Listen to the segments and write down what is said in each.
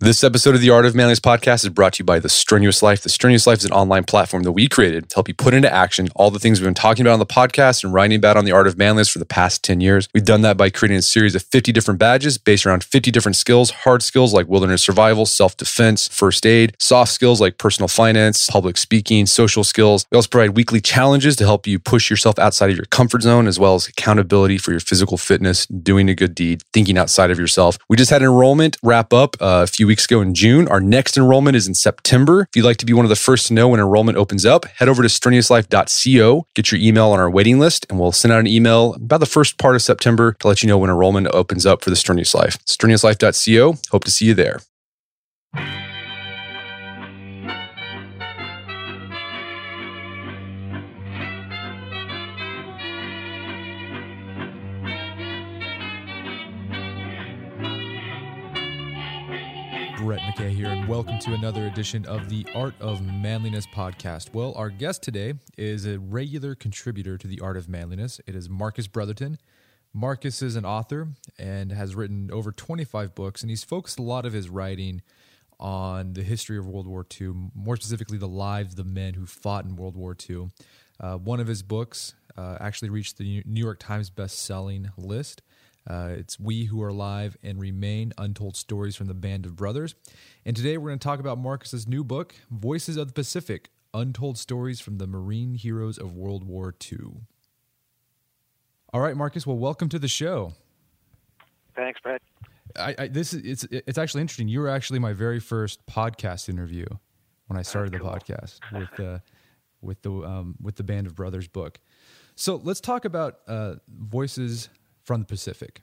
This episode of the Art of Manliness podcast is brought to you by The Strenuous Life. The Strenuous Life is an online platform that we created to help you put into action all the things we've been talking about on the podcast and writing about on the Art of Manliness for the past 10 years. We've done that by creating a series of 50 different badges based around 50 different skills, hard skills like wilderness survival, self-defense, first aid, soft skills like personal finance, public speaking, social skills. We also provide weekly challenges to help you push yourself outside of your comfort zone as well as accountability for your physical fitness, doing a good deed, thinking outside of yourself. We just had enrollment wrap up uh, a few weeks ago in June. Our next enrollment is in September. If you'd like to be one of the first to know when enrollment opens up, head over to strenuouslife.co, get your email on our waiting list, and we'll send out an email about the first part of September to let you know when enrollment opens up for the Strenuous Life. Strenuouslife.co. Hope to see you there. Here, and welcome to another edition of the Art of Manliness podcast. Well, our guest today is a regular contributor to the Art of Manliness. It is Marcus Brotherton. Marcus is an author and has written over 25 books, and he's focused a lot of his writing on the history of World War II, more specifically, the lives of the men who fought in World War II. Uh, one of his books uh, actually reached the New York Times best-selling list. Uh, it's We Who Are Alive and Remain Untold Stories from the Band of Brothers. And today we're going to talk about Marcus's new book, Voices of the Pacific Untold Stories from the Marine Heroes of World War II. All right, Marcus, well, welcome to the show. Thanks, Brett. I, I, this is it's it's actually interesting. You were actually my very first podcast interview when I started the podcast with uh, with the um, with the Band of Brothers book. So let's talk about uh, voices from the Pacific.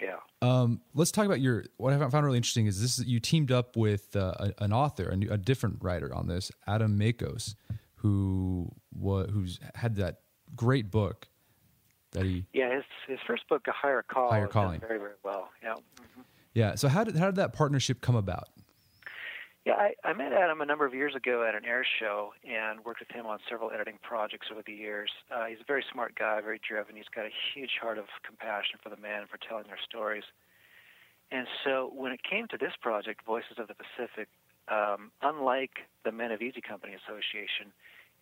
Yeah. Um, let's talk about your. What I found really interesting is this: you teamed up with uh, a, an author, a, new, a, different writer on this, Adam Makos, who wa, who's had that great book that he. Yeah, his his first book, A Higher Call, Higher Calling. very very well. Yeah. Mhm. Yeah. So how did how did that partnership come about? Yeah, I, I met Adam a number of years ago at an air show and worked with him on several editing projects over the years. Uh, he's a very smart guy, very driven. He's got a huge heart of compassion for the men and for telling their stories. And so when it came to this project, Voices of the Pacific, um, unlike the Men of Easy Company Association,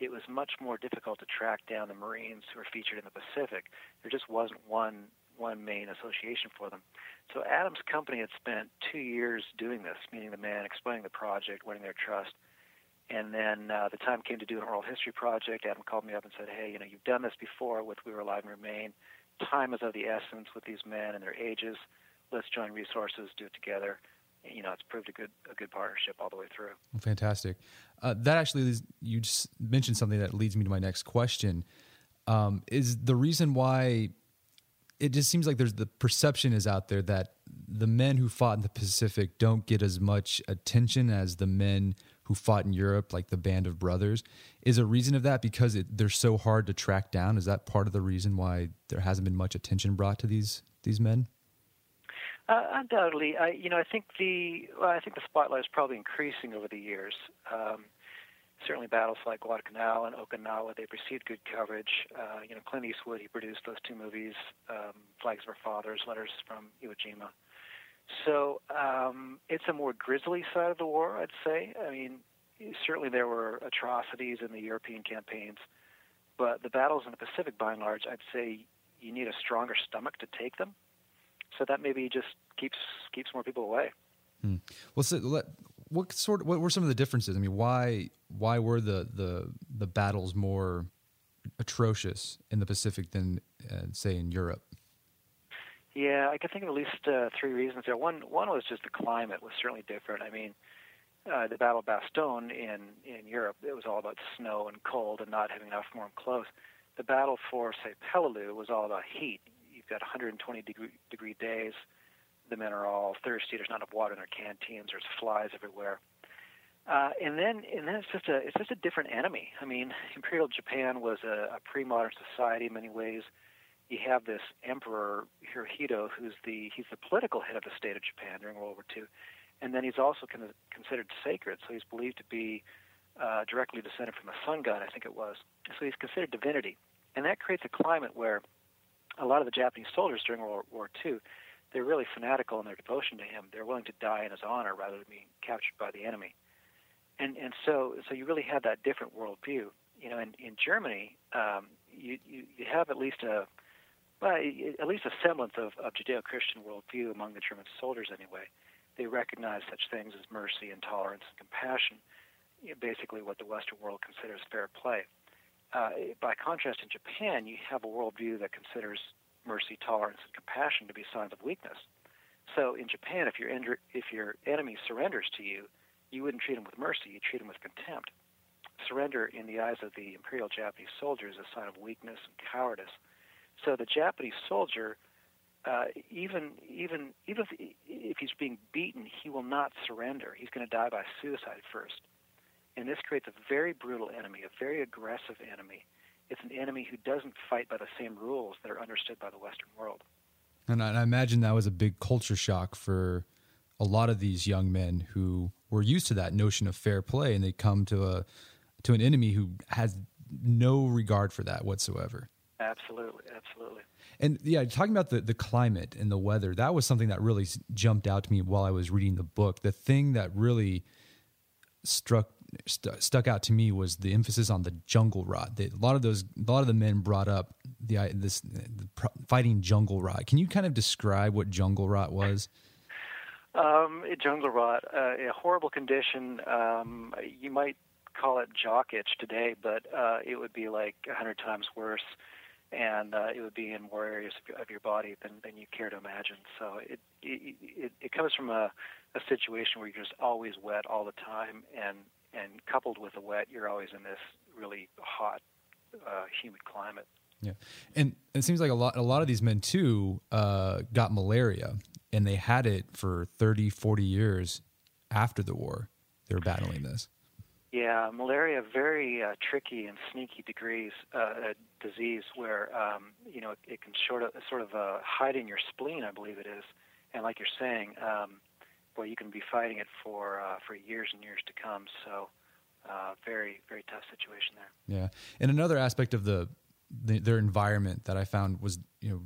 it was much more difficult to track down the Marines who were featured in the Pacific. There just wasn't one one main association for them. So Adam's company had spent two years doing this, meeting the man, explaining the project, winning their trust. And then uh, the time came to do an oral history project. Adam called me up and said, "Hey, you know, you've done this before with We Were Alive and Remain. Time is of the essence with these men and their ages. Let's join resources, do it together." And, you know, it's proved a good a good partnership all the way through. Fantastic. Uh, that actually leads, you just mentioned something that leads me to my next question. Um, is the reason why it just seems like there's the perception is out there that the men who fought in the Pacific don't get as much attention as the men who fought in Europe, like the Band of Brothers. Is a reason of that because it, they're so hard to track down? Is that part of the reason why there hasn't been much attention brought to these these men? Uh, undoubtedly, I you know I think the well, I think the spotlight is probably increasing over the years. Um, certainly, battles like Guadalcanal and Okinawa they've received good coverage. Uh, you know, Clint Eastwood he produced those two movies, um, Flags of Our Fathers, Letters from Iwo Jima. So um, it's a more grisly side of the war, I'd say. I mean, certainly there were atrocities in the European campaigns, but the battles in the Pacific, by and large, I'd say you need a stronger stomach to take them. so that maybe just keeps keeps more people away. Hmm. Well, so let, what sort? What were some of the differences? I mean, why why were the the the battles more atrocious in the Pacific than uh, say in Europe? Yeah, I can think of at least uh, three reasons there. One one was just the climate was certainly different. I mean, uh, the Battle of Bastogne in in Europe, it was all about snow and cold and not having enough warm clothes. The battle for say Peleliu was all about heat. You've got 120 degree degree days the men are all thirsty. There's not enough water in their canteens. There's flies everywhere. Uh, and then, and then it's just a, it's just a different enemy. I mean, Imperial Japan was a, a pre-modern society in many ways. You have this Emperor Hirohito, who's the he's the political head of the state of Japan during World War II, and then he's also of considered sacred. So he's believed to be uh, directly descended from a sun god, I think it was. So he's considered divinity, and that creates a climate where a lot of the Japanese soldiers during World War II they're really fanatical in their devotion to him. They're willing to die in his honor rather than being captured by the enemy. And and so so you really have that different worldview. You know, in in Germany, um, you, you you have at least a well, at least a semblance of, of Judeo-Christian worldview among the German soldiers. Anyway, they recognize such things as mercy and tolerance and compassion. You know, basically, what the Western world considers fair play. Uh, by contrast, in Japan, you have a worldview that considers mercy, tolerance, and compassion to be signs of weakness. So in Japan, if your if your enemy surrenders to you, you wouldn't treat him with mercy; you treat him with contempt. Surrender in the eyes of the Imperial Japanese soldier is a sign of weakness and cowardice. So the Japanese soldier, uh, even even even if, if he's being beaten, he will not surrender. He's going to die by suicide first. And this creates a very brutal enemy, a very aggressive enemy it's an enemy who doesn't fight by the same rules that are understood by the Western world. And I, and I imagine that was a big culture shock for a lot of these young men who were used to that notion of fair play, and they come to a to an enemy who has no regard for that whatsoever. Absolutely, absolutely. And yeah, talking about the, the climate and the weather, that was something that really jumped out to me while I was reading the book. The thing that really struck st- stuck out to me was the emphasis on the jungle rot. A lot of those, a lot of the men brought up the this the fighting jungle rot. Can you kind of describe what jungle rot was? Um, jungle rot, uh, a horrible condition. Um, you might call it jock itch today, but uh, it would be like a hundred times worse, and uh, it would be in more areas of your, of your body than, than you care to imagine. So it it, it, it comes from a, a situation where you're just always wet all the time, and and coupled with the wet, you're always in this really hot, uh, humid climate. Yeah, and it seems like a lot a lot of these men too uh, got malaria, and they had it for 30, 40 years after the war. They were battling this. Yeah, malaria, very uh, tricky and sneaky degrees uh, disease where um, you know it, it, can sort of sort of uh, hide in your spleen, I believe it is, and like you're saying, um, boy, you can be fighting it for uh, for years and years to come. So, uh, very very tough situation there. Yeah, and another aspect of the, the their environment that I found was you know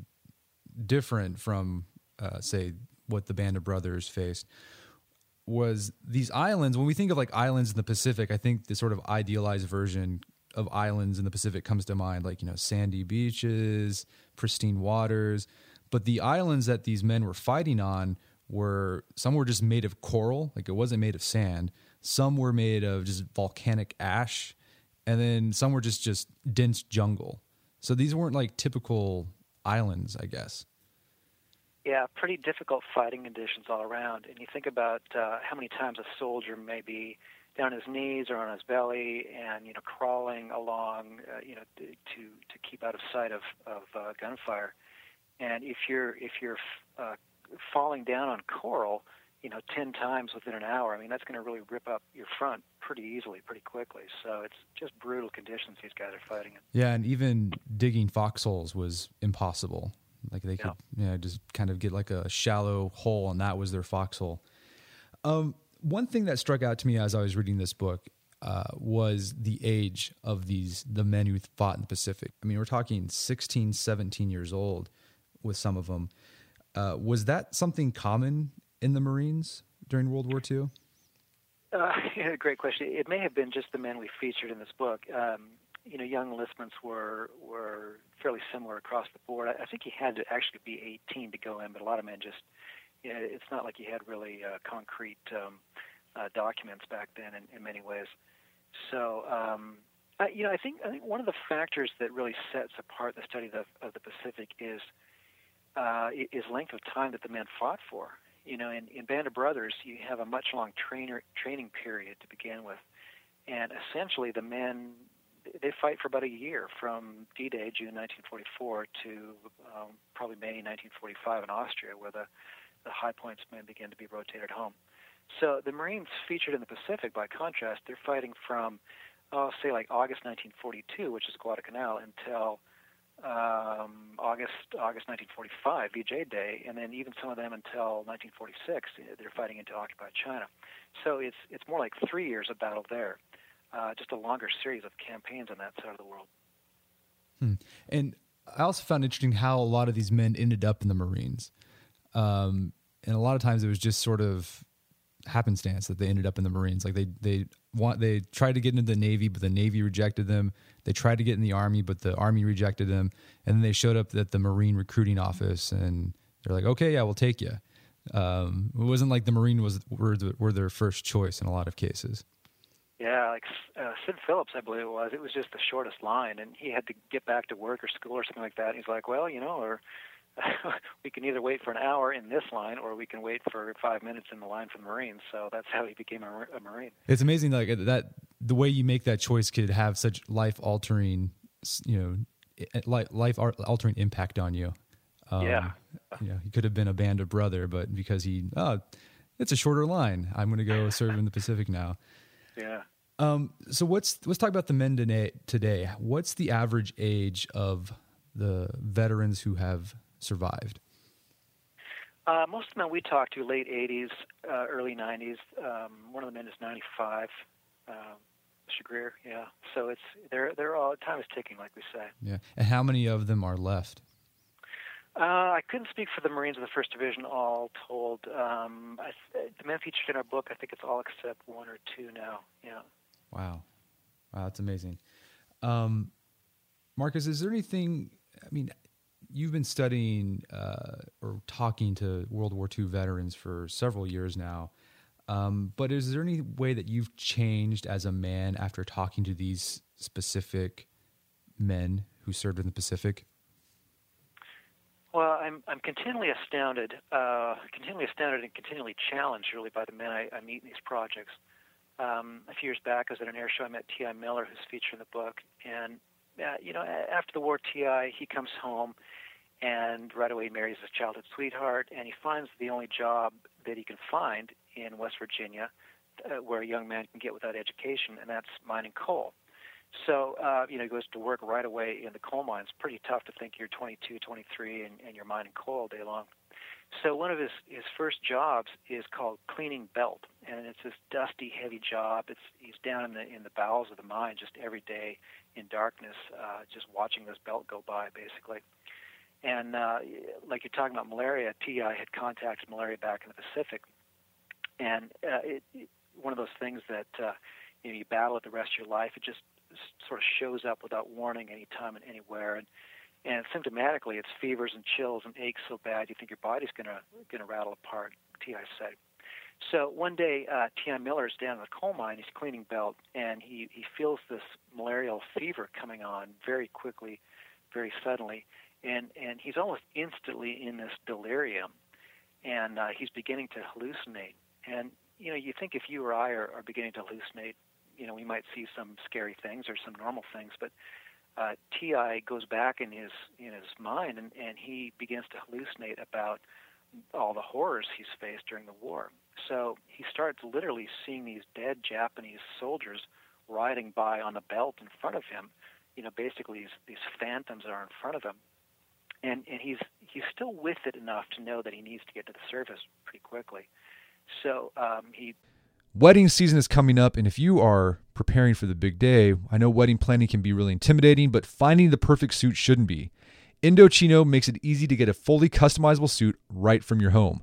different from uh, say what the Band of Brothers faced was these islands. When we think of like islands in the Pacific, I think the sort of idealized version of islands in the Pacific comes to mind, like you know sandy beaches, pristine waters. But the islands that these men were fighting on were some were just made of coral, like it wasn't made of sand. Some were made of just volcanic ash, and then some were just just dense jungle. So these weren't like typical islands, I guess. Yeah, pretty difficult fighting conditions all around. And you think about uh, how many times a soldier may be down his knees or on his belly, and you know, crawling along, uh, you know, to to keep out of sight of of uh, gunfire. And if you're if you're uh, falling down on coral, you know, 10 times within an hour, I mean, that's going to really rip up your front pretty easily, pretty quickly. So it's just brutal conditions these guys are fighting in. Yeah, and even digging foxholes was impossible. Like they could, yeah, you know, just kind of get like a shallow hole, and that was their foxhole. Um, one thing that struck out to me as I was reading this book uh, was the age of these the men who fought in the Pacific. I mean, we're talking 16, 17 years old with some of them. Uh, was that something common in the Marines during World War II? Uh, yeah, great question. It may have been just the men we featured in this book. Um, you know, young enlistments were were fairly similar across the board. I, I think you had to actually be 18 to go in, but a lot of men just, you know, it's not like you had really uh, concrete um, uh, documents back then in, in many ways. So, um, I, you know, I think I think one of the factors that really sets apart the study of, of the Pacific is uh, is length of time that the men fought for. You know, in, in Band of Brothers, you have a much long trainer training period to begin with, and essentially the men they fight for about a year from D-Day, June 1944, to um, probably May 1945 in Austria, where the the high points men begin to be rotated home. So the Marines featured in the Pacific, by contrast, they're fighting from, oh, say like August 1942, which is Guadalcanal, until um, August August 1945, VJ Day, and then even some of them until 1946, they're fighting into occupied China. So it's it's more like three years of battle there, uh, just a longer series of campaigns on that side of the world. Hmm. And I also found interesting how a lot of these men ended up in the Marines, um, and a lot of times it was just sort of happenstance that they ended up in the Marines. Like they they want they tried to get into the Navy, but the Navy rejected them. They tried to get in the Army, but the Army rejected them. And then they showed up at the Marine recruiting office, and they're like, "Okay, yeah, we'll take you." Um, it wasn't like the Marine was were, were their first choice in a lot of cases. Yeah, like uh, Sid Phillips, I believe it was. It was just the shortest line, and he had to get back to work or school or something like that. And he's like, "Well, you know, or we can either wait for an hour in this line or we can wait for five minutes in the line for the Marines. So that's how he became a, a Marine. It's amazing, like that, the way you make that choice could have such life altering, you know, life altering impact on you. Um, yeah. You know, he could have been a band of brother, but because he, oh, it's a shorter line. I'm going to go serve in the Pacific now. Yeah. Um, so what's let's talk about the men today. What's the average age of the veterans who have survived? Uh, most of them we talked to late 80s, uh, early 90s. Um, one of the men is 95. Uh, Chagrier, yeah. So it's they're they're all time is ticking, like we say. Yeah. And how many of them are left? Uh, I couldn't speak for the Marines of the First Division all told. Um, I, the men featured in our book, I think it's all except one or two now. Yeah. Wow, wow, that's amazing. Um, Marcus, is there anything? I mean, you've been studying uh, or talking to World War II veterans for several years now. Um, but is there any way that you've changed as a man after talking to these specific men who served in the Pacific? Well, I'm I'm continually astounded, uh, continually astounded, and continually challenged, really, by the men I, I meet in these projects. Um, a few years back, I was at an air show. I met T.I. Miller, who's featured in the book, and uh, you know, after the war, T.I. he comes home and right away he marries his childhood sweetheart, and he finds the only job that he can find in West Virginia uh, where a young man can get without education, and that's mining coal. So, uh, you know, he goes to work right away in the coal mines. Pretty tough to think you're 22, 23, and, and you're mining coal all day long. So one of his, his first jobs is called cleaning belt, and it's this dusty, heavy job. It's he's down in the in the bowels of the mine just every day in darkness, uh, just watching this belt go by, basically. And uh, like you're talking about malaria, TI had contacted malaria back in the Pacific, and uh, it, it, one of those things that uh, you know you battle it the rest of your life. It just sort of shows up without warning, anytime and anywhere, and and symptomatically, it's fevers and chills and aches so bad you think your body's gonna gonna rattle apart. Ti said. So one day, uh, T.I. Miller is down in the coal mine. He's cleaning belt, and he he feels this malarial fever coming on very quickly, very suddenly and and he's almost instantly in this delirium, and uh, he's beginning to hallucinate. And you know, you think if you or I are, are beginning to hallucinate, you know, we might see some scary things or some normal things, but uh, Ti goes back in his in his mind, and, and he begins to hallucinate about all the horrors he's faced during the war. So he starts literally seeing these dead Japanese soldiers riding by on the belt in front of him. You know, basically these, these phantoms are in front of him, and and he's he's still with it enough to know that he needs to get to the surface pretty quickly. So um, he. Wedding season is coming up, and if you are preparing for the big day, I know wedding planning can be really intimidating, but finding the perfect suit shouldn't be. Indochino makes it easy to get a fully customizable suit right from your home.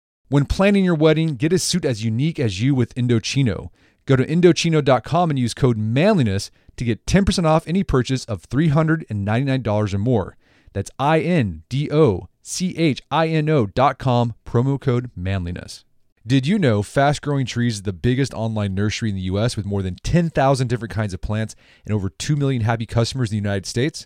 When planning your wedding, get a suit as unique as you with Indochino. Go to Indochino.com and use code manliness to get 10% off any purchase of $399 or more. That's I N D O C H I N O.com, promo code manliness. Did you know Fast Growing Trees is the biggest online nursery in the US with more than 10,000 different kinds of plants and over 2 million happy customers in the United States?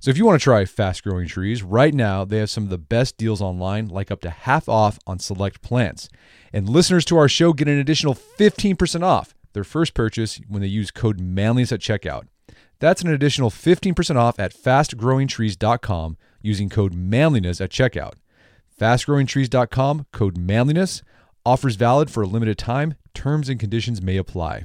So if you want to try fast growing trees, right now they have some of the best deals online, like up to half off on select plants. And listeners to our show get an additional 15% off their first purchase when they use code manliness at checkout. That's an additional 15% off at fastgrowingtrees.com using code manliness at checkout. Fastgrowingtrees.com, code manliness. Offers valid for a limited time. Terms and conditions may apply.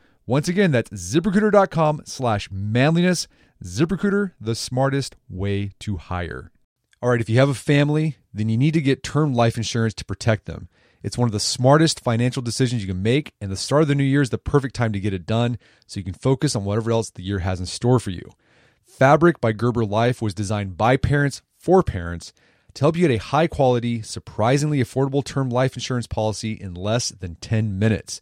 Once again, that's ziprecruiter.com slash manliness. ZipRecruiter, the smartest way to hire. All right, if you have a family, then you need to get term life insurance to protect them. It's one of the smartest financial decisions you can make, and the start of the new year is the perfect time to get it done so you can focus on whatever else the year has in store for you. Fabric by Gerber Life was designed by parents for parents to help you get a high quality, surprisingly affordable term life insurance policy in less than 10 minutes.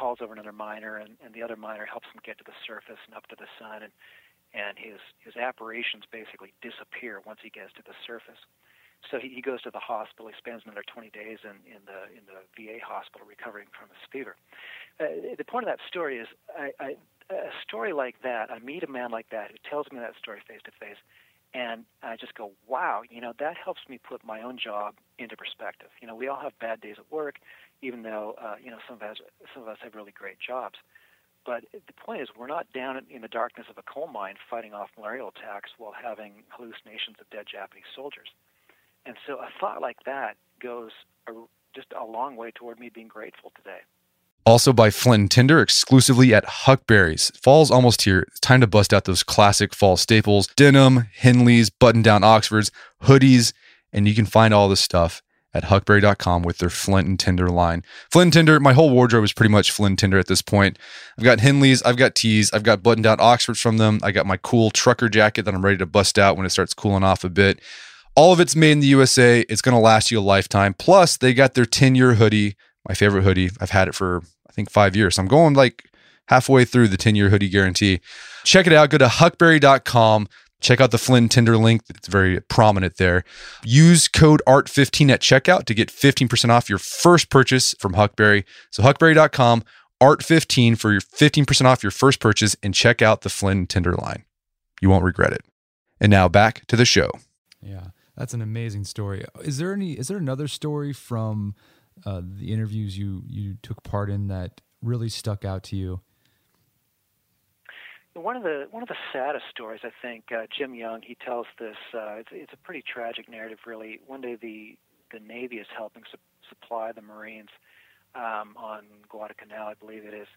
calls over another miner, and, and the other miner helps him get to the surface and up to the sun, and and his his apparitions basically disappear once he gets to the surface. So he, he goes to the hospital. He spends another 20 days in, in the in the VA hospital recovering from his fever. Uh, the point of that story is, I, I, a story like that. I meet a man like that who tells me that story face to face, and I just go, wow, you know, that helps me put my own job into perspective. You know, we all have bad days at work even though uh, you know some of us some of us have really great jobs. But the point is, we're not down in the darkness of a coal mine fighting off malarial attacks while having hallucinations of dead Japanese soldiers. And so a thought like that goes a, just a long way toward me being grateful today. Also by Flint Tinder, exclusively at Huckberry's. Fall's almost here. It's time to bust out those classic fall staples denim, Henleys, button down Oxfords, hoodies, and you can find all this stuff at huckberry.com with their Flint and Tinder line. Flint and Tinder, my whole wardrobe is pretty much Flint and Tinder at this point. I've got Henleys, I've got tees, I've got button down Oxfords from them. I got my cool trucker jacket that I'm ready to bust out when it starts cooling off a bit. All of it's made in the USA. It's going to last you a lifetime. Plus, they got their 10 year hoodie, my favorite hoodie. I've had it for, I think, five years. So I'm going like halfway through the 10 year hoodie guarantee. Check it out. Go to huckberry.com. Check out the Flint and Tinder link. It's very prominent there. Use code ART15 at checkout to get 15% off your first purchase from Huckberry. So huckberry.com, ART15 for your 15% off your first purchase and check out the Flint and Tinder line. You won't regret it. And now back to the show. Yeah, that's an amazing story. Is there any? Is there another story from uh, the interviews you you took part in that really stuck out to you? One of the one of the saddest stories, I think, uh, Jim Young. He tells this. Uh, it's, it's a pretty tragic narrative, really. One day, the the Navy is helping su- supply the Marines um, on Guadalcanal, I believe it is.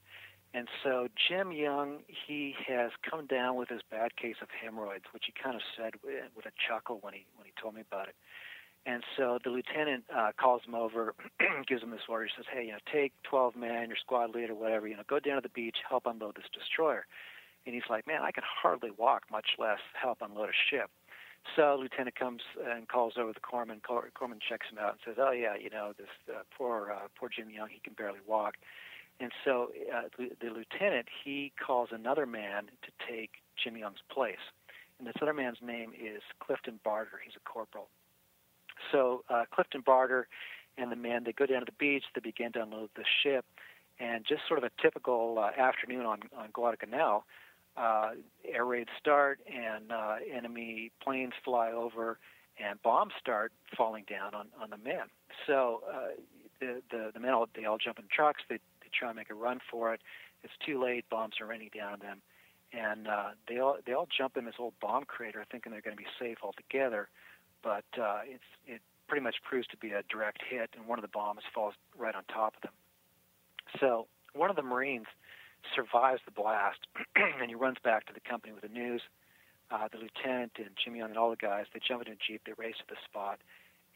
And so Jim Young, he has come down with his bad case of hemorrhoids, which he kind of said with a chuckle when he when he told me about it. And so the lieutenant uh, calls him over, gives him this order. He says, "Hey, you know, take 12 men, your squad leader, whatever. You know, go down to the beach, help unload this destroyer." And he's like, man, I can hardly walk, much less help unload a ship. So lieutenant comes and calls over the corpsman. Corpsman checks him out and says, "Oh yeah, you know this uh, poor uh, poor Jim Young. He can barely walk." And so uh, the, lieutenant he calls another man to take Jim Young's place, and this other man's name is Clifton Barter. He's a corporal. So uh, Clifton Barter and the men they go down to the beach. They begin to unload the ship, and just sort of a typical uh, afternoon on on Guadalcanal uh, air raids start and uh, enemy planes fly over and bombs start falling down on, on the men. So uh, the, the, the men all, they all jump in trucks. They, they try and make a run for it. It's too late. Bombs are raining down on them. And uh, they all they all jump in this old bomb crater, thinking they're going to be safe altogether. But uh, it's it pretty much proves to be a direct hit, and one of the bombs falls right on top of them. So one of the Marines survives the blast, and he runs back to the company with the news. Uh, the lieutenant and Jim Young and all the guys, they jump in a jeep, they race to the spot,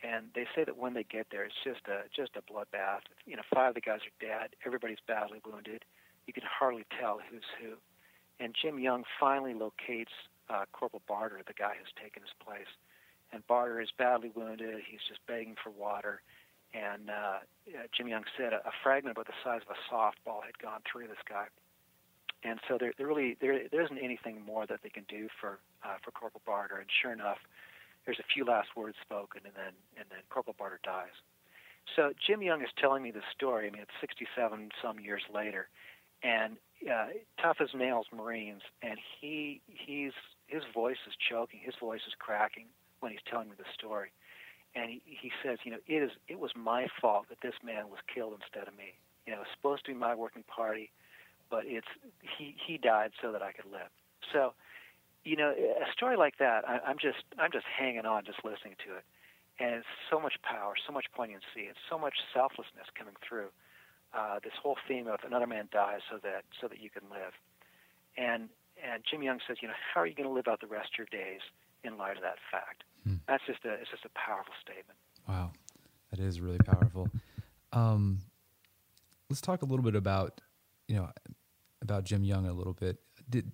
and they say that when they get there, it's just a just a bloodbath. You know, five of the guys are dead. Everybody's badly wounded. You can hardly tell who's who. And Jim Young finally locates uh, Corporal Barter, the guy who's taken his place. And Barter is badly wounded. He's just begging for water. And uh, Jim Young said a, a fragment about the size of a softball had gone through this guy. And so there, there really there, there isn't anything more that they can do for uh, for Corporal Barter. And sure enough, there's a few last words spoken, and then and then Corporal Barter dies. So Jim Young is telling me this story. I mean, it's 67 some years later, and uh, tough as nails Marines, and he he's his voice is choking, his voice is cracking when he's telling me the story and he, he says, you know, it is it was my fault that this man was killed instead of me. You know, it's supposed to be my working party, but it's he he died so that I could live. So, you know, a story like that, I, I'm just I'm just hanging on, just listening to it, and it's so much power, so much poignancy, and so much selflessness coming through. Uh, this whole theme of another man dies so that so that you can live, and and Jim Young says, you know, how are you going to live out the rest of your days in light of that fact? Hmm. That's just a it's just a powerful statement. Wow, that is really powerful. Um, let's talk a little bit about you know about Jim Young a little bit. Did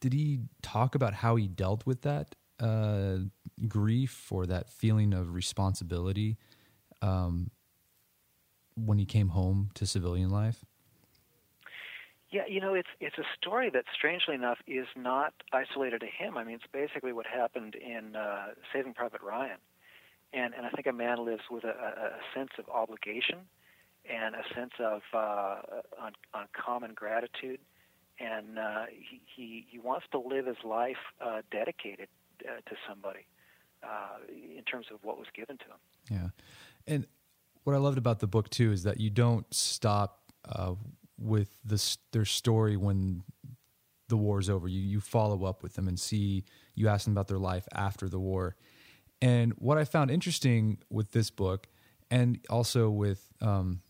did he talk about how he dealt with that uh, grief or that feeling of responsibility um, when he came home to civilian life? Yeah, you know, it's it's a story that, strangely enough, is not isolated to him. I mean, it's basically what happened in uh, Saving Private Ryan, and and I think a man lives with a, a sense of obligation and a sense of uh, common gratitude, and uh, he, he he wants to live his life uh, dedicated uh, to somebody uh, in terms of what was given to him. Yeah, and what I loved about the book too is that you don't stop uh, with their story when the war's over. You you follow up with them and see you ask them about their life after the war. And what I found interesting with this book and also with um,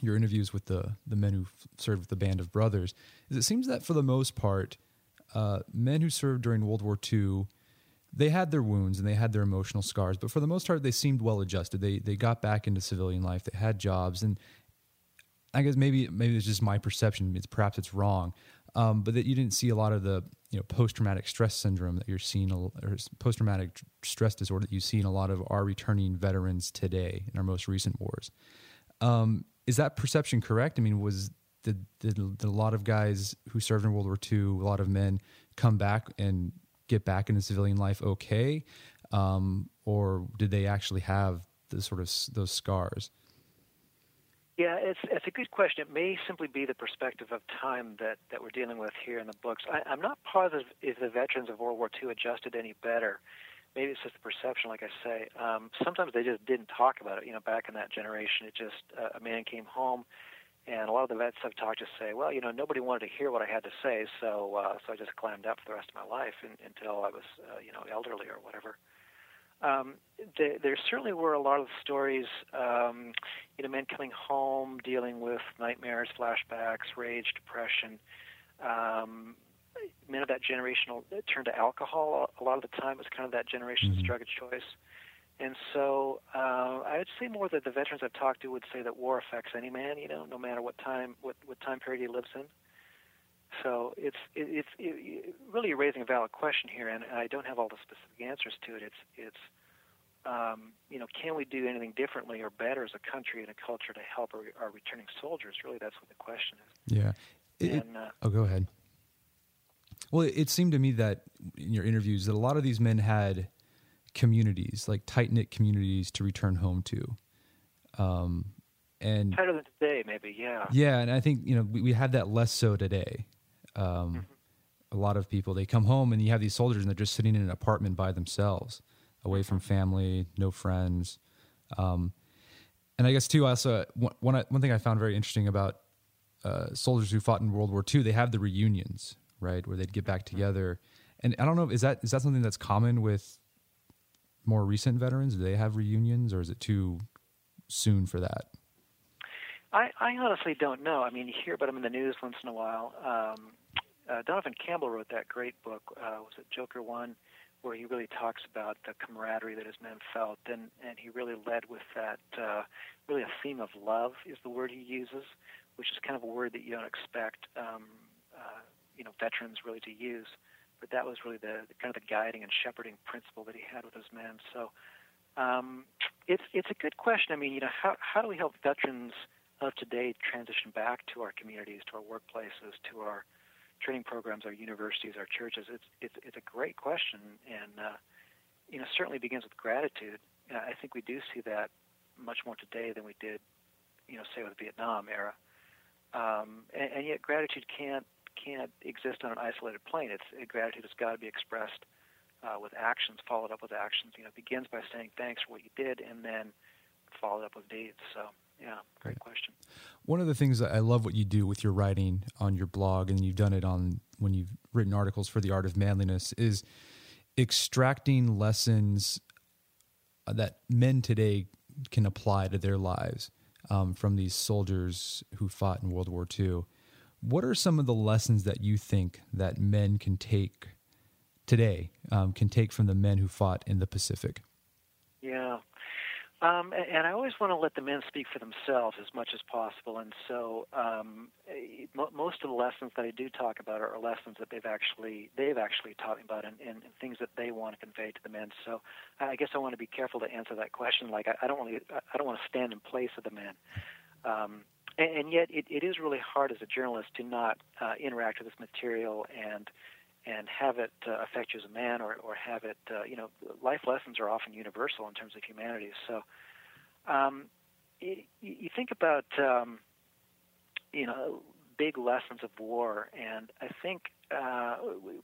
your interviews with the the men who served with the Band of Brothers, is it seems that for the most part, uh, men who served during World War II, they had their wounds and they had their emotional scars, but for the most part, they seemed well adjusted. They they got back into civilian life. They had jobs, and I guess maybe maybe it's just my perception. It's perhaps it's wrong, um, but that you didn't see a lot of the you know post traumatic stress syndrome that you're seeing, or post traumatic stress disorder that you see in a lot of our returning veterans today in our most recent wars. Um, is that perception correct? I mean, was did, did, did, a lot of guys who served in World War II, a lot of men, come back and get back into civilian life okay, um, or did they actually have the sort of those scars? Yeah, it's it's a good question. It may simply be the perspective of time that, that we're dealing with here in the books. I, I'm not positive if the veterans of World War II adjusted any better. Maybe it's just the perception, like I say. Um, sometimes they just didn't talk about it. You know, back in that generation, it just uh, a man came home, and a lot of the vets I've talked to say, well, you know, nobody wanted to hear what I had to say, so uh, so I just clammed up for the rest of my life in, until I was, uh, you know, elderly or whatever um, there, there certainly were a lot of stories, um, you know, men coming home dealing with nightmares, flashbacks, rage, depression. Um, men of that generation turned to alcohol a lot of the time. It was kind of that generation's mm-hmm. drug of choice. And so uh, I would say more that the veterans I've talked to would say that war affects any man, you know, no matter what time what, what time period he lives in. So it's it, it's it, really you're raising a valid question here, and I don't have all the specific answers to it. It's it's um, you know, can we do anything differently or better as a country and a culture to help our, our returning soldiers? Really, that's what the question is. Yeah. It, and, uh, oh, go ahead. Well, it, it seemed to me that in your interviews that a lot of these men had communities, like tight knit communities, to return home to. Um, and tighter than today, maybe, yeah. Yeah, and I think you know we, we have that less so today. Um, mm-hmm. A lot of people they come home and you have these soldiers and they're just sitting in an apartment by themselves away from family, no friends. Um, and I guess too, also one one thing I found very interesting about uh, soldiers who fought in World War II, they have the reunions, right, where they'd get back together. And I don't know, is that is that something that's common with more recent veterans? Do they have reunions, or is it too soon for that? I, I honestly don't know. I mean, you hear about them in the news once in a while. Um, uh, Donovan Campbell wrote that great book. Uh, was it Joker One? where he really talks about the camaraderie that his men felt, and and he really led with that uh, really a theme of love is the word he uses, which is kind of a word that you don't expect um, uh, you know veterans really to use, but that was really the, the kind of the guiding and shepherding principle that he had with his men. So um, it's it's a good question. I mean, you know, how how do we help veterans of today transition back to our communities, to our workplaces, to our training programs, our universities, our churches? It's it's it's a great question, and uh, you know certainly begins with gratitude. Uh, I think we do see that much more today than we did, you know, say with the Vietnam era. Um, and, and yet, gratitude can't can't exist on an isolated plane. It's gratitude has got to be expressed uh, with actions, followed up with actions. You know, it begins by saying thanks for what you did, and then followed up with deeds. So yeah, great question. One of the things that I love what you do with your writing on your blog, and you've done it on when you've written articles for the Art of Manliness, is extracting lessons that men today can apply to their lives um, from these soldiers who fought in World War II. What are some of the lessons that you think that men can take today, um, can take from the men who fought in the Pacific? Yeah, um, and I always want to let the men speak for themselves as much as possible. And so, um, eh, most of the lessons that I do talk about are lessons that they've actually they've actually taught me about, and, and, things that they want to convey to the men. So, I guess I want to be careful to answer that question. Like, I, I don't want to I don't want to stand in place of the men. Um, and, and yet, it, it is really hard as a journalist to not uh, interact with this material and and have it uh, affect you as a man or, or have it, uh, you know, life lessons are often universal in terms of humanities. So um, you, you think about, um, you know, big lessons of war, and I think uh,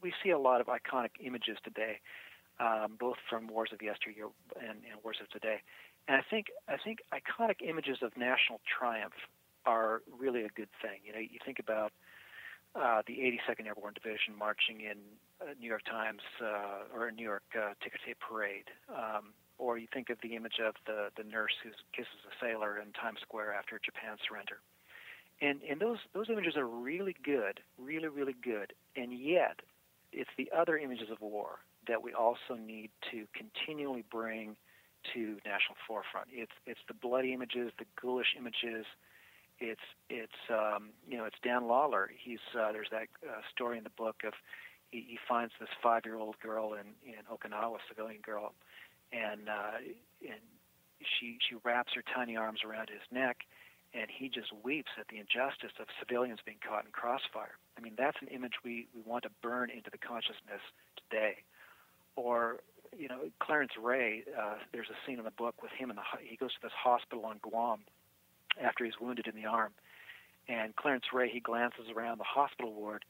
we see a lot of iconic images today, um, both from wars of yesteryear and, and wars of today. And I think I think iconic images of national triumph are really a good thing. You know, you think about uh, the 82nd Airborne Division marching in uh, New York Times uh, or New York uh, ticker tape parade. Um, or you think of the image of the, the nurse who kisses a sailor in Times Square after Japan's surrender. And, and those, those images are really good, really, really good. And yet, it's the other images of war that we also need to continually bring to national forefront. It's, it's the bloody images, the ghoulish images, it's it's um, you know it's Dan Lawler. He's uh, there's that uh, story in the book of he, he finds this five year old girl in in Okinawa, civilian girl, and uh, and she she wraps her tiny arms around his neck, and he just weeps at the injustice of civilians being caught in crossfire. I mean that's an image we we want to burn into the consciousness today. Or you know Clarence Ray, uh, there's a scene in the book with him in the he goes to this hospital on Guam after he's wounded in the arm. And Clarence Ray, he glances around the hospital ward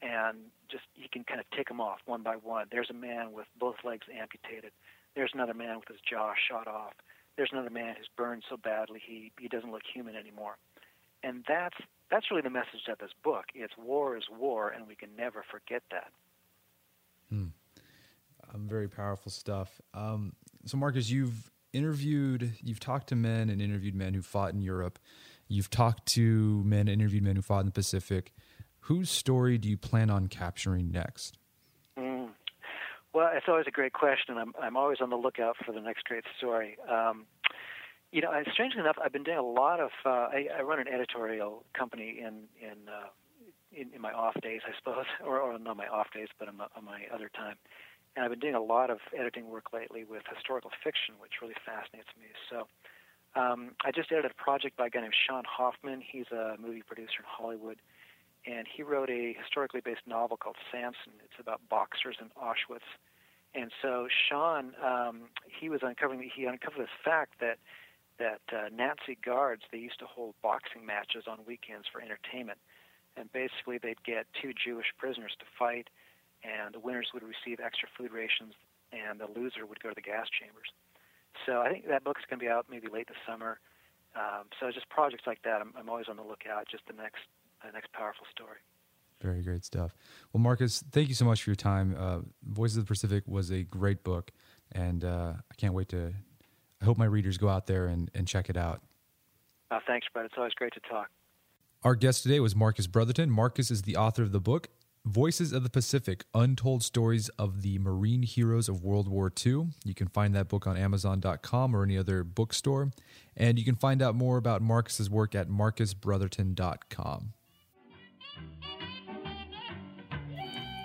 and just he can kind of tick them off one by one. There's a man with both legs amputated. There's another man with his jaw shot off. There's another man who's burned so badly he, he doesn't look human anymore. And that's that's really the message of this book. It's war is war, and we can never forget that. Hmm. Um, very powerful stuff. Um, so, Marcus, you've interviewed, you've talked to men and interviewed men who fought in Europe. You've talked to men, and interviewed men who fought in the Pacific. Whose story do you plan on capturing next? Mm. Well, it's always a great question. I'm I'm always on the lookout for the next great story. Um, you know, strangely enough, I've been doing a lot of. Uh, I, I run an editorial company in in, uh, in in my off days, I suppose, or, or not my off days, but on my, on my other time. And I've been doing a lot of editing work lately with historical fiction, which really fascinates me. So um, I just edited a project by a guy named Sean Hoffman. He's a movie producer in Hollywood. And he wrote a historically based novel called Samson. It's about boxers in Auschwitz. And so Sean, um, he was uncovering, he uncovered this fact that that uh, Nazi guards they used to hold boxing matches on weekends for entertainment, and basically they'd get two Jewish prisoners to fight, and the winners would receive extra food rations, and the loser would go to the gas chambers. So I think that book's going to be out maybe late this summer. Um, so just projects like that, I'm, I'm always on the lookout. Just the next, the next powerful story. Very great stuff. Well, Marcus, thank you so much for your time. Uh, Voices of the Pacific was a great book, and uh, I can't wait to. I hope my readers go out there and, and check it out. Uh, thanks, Brett. It's always great to talk. Our guest today was Marcus Brotherton. Marcus is the author of the book Voices of the Pacific Untold Stories of the Marine Heroes of World War II. You can find that book on Amazon.com or any other bookstore. And you can find out more about Marcus's work at marcusbrotherton.com.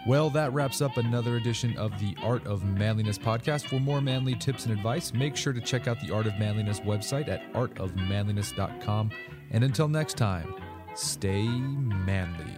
Well, that wraps up another edition of the Art of Manliness podcast. For more manly tips and advice, make sure to check out the Art of Manliness website at artofmanliness.com. And until next time, stay manly.